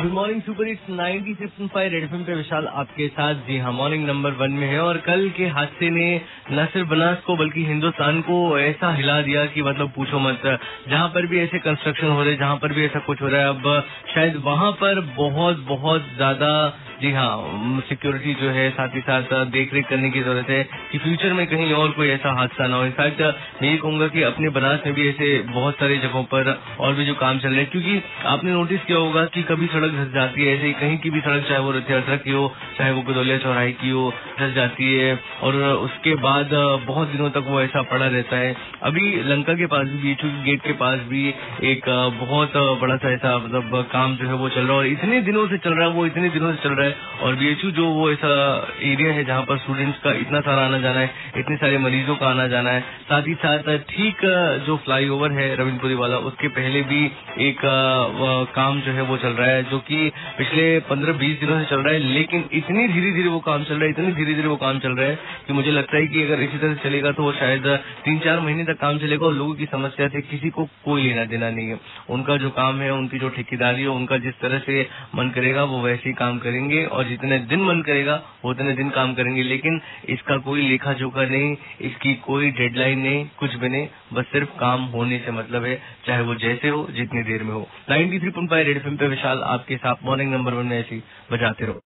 Good morning super it's 96.5 red FM पे विशाल आपके साथ। जी हाँ मॉर्निंग नंबर वन में है और कल के हादसे ने न सिर्फ़ बनास को, बल्कि हिंदुस्तान को ऐसा हिला दिया कि मतलब पूछो मत। जहाँ पर भी ऐसे कंस्ट्रक्शन हो रहे, जहाँ पर भी ऐसा कुछ हो रहा है, अब शायद वहाँ पर बहुत बहुत ज़्यादा जी हाँ सिक्योरिटी जो है, साथ ही साथ देख रेख करने की ज़रूरत है कि फ्यूचर में कहीं और कोई ऐसा हादसा ना हो। इनफैक्ट मैं ये कहूँगा कि अपने बनास में भी ऐसे बहुत सारे जगहों पर और भी जो काम चल रहे हैं, क्योंकि आपने नोटिस किया होगा कि कभी सड़क धस जाती है, ऐसे कहीं की भी सड़क, चाहे वो रथिया सड़क की हो, चाहे वो गदौलिया चौराहे की हो, धस जाती है और उसके बाद बहुत दिनों तक वो ऐसा पड़ा रहता है। अभी लंका के पास भी बीचू गेट के पास भी एक बहुत बड़ा सा ऐसा मतलब काम जो है वो चल रहा है और इतने दिनों से चल रहा है, वो इतने दिनों से चल रहा है और बीएचयू जो वो ऐसा एरिया है जहाँ पर स्टूडेंट्स का इतना सारा आना जाना है, इतने सारे मरीजों का आना जाना है, साथ ही साथ ठीक जो फ्लाईओवर है रविंद्रपुरी वाला, उसके पहले भी एक काम जो है वो चल रहा है, जो कि पिछले पंद्रह बीस दिनों से चल रहा है, लेकिन इतनी धीरे धीरे वो काम चल रहा है, इतनी धीरे धीरे वो काम चल रहा है कि मुझे लगता है कि अगर इसी तरह से चलेगा तो वो शायद तीन चार महीने तक काम चलेगा और लोगों की समस्या से किसी को कोई लेना देना नहीं है। उनका जो काम है, उनकी जो ठेकेदारी है, उनका जिस तरह से मन करेगा, वो वैसे ही काम करेंगे और जितने दिन मन करेगा उतने दिन काम करेंगे। लेकिन इसका कोई लेखा जोखा नहीं, इसकी कोई डेडलाइन नहीं, कुछ भी नहीं। बस सिर्फ़ काम होने से मतलब है, चाहे वो जैसे हो, जितनी देर में हो। 93.5 रेड एफएम पे विशाल आपके साथ मॉर्निंग नंबर वन में ऐसी बजाते रहो।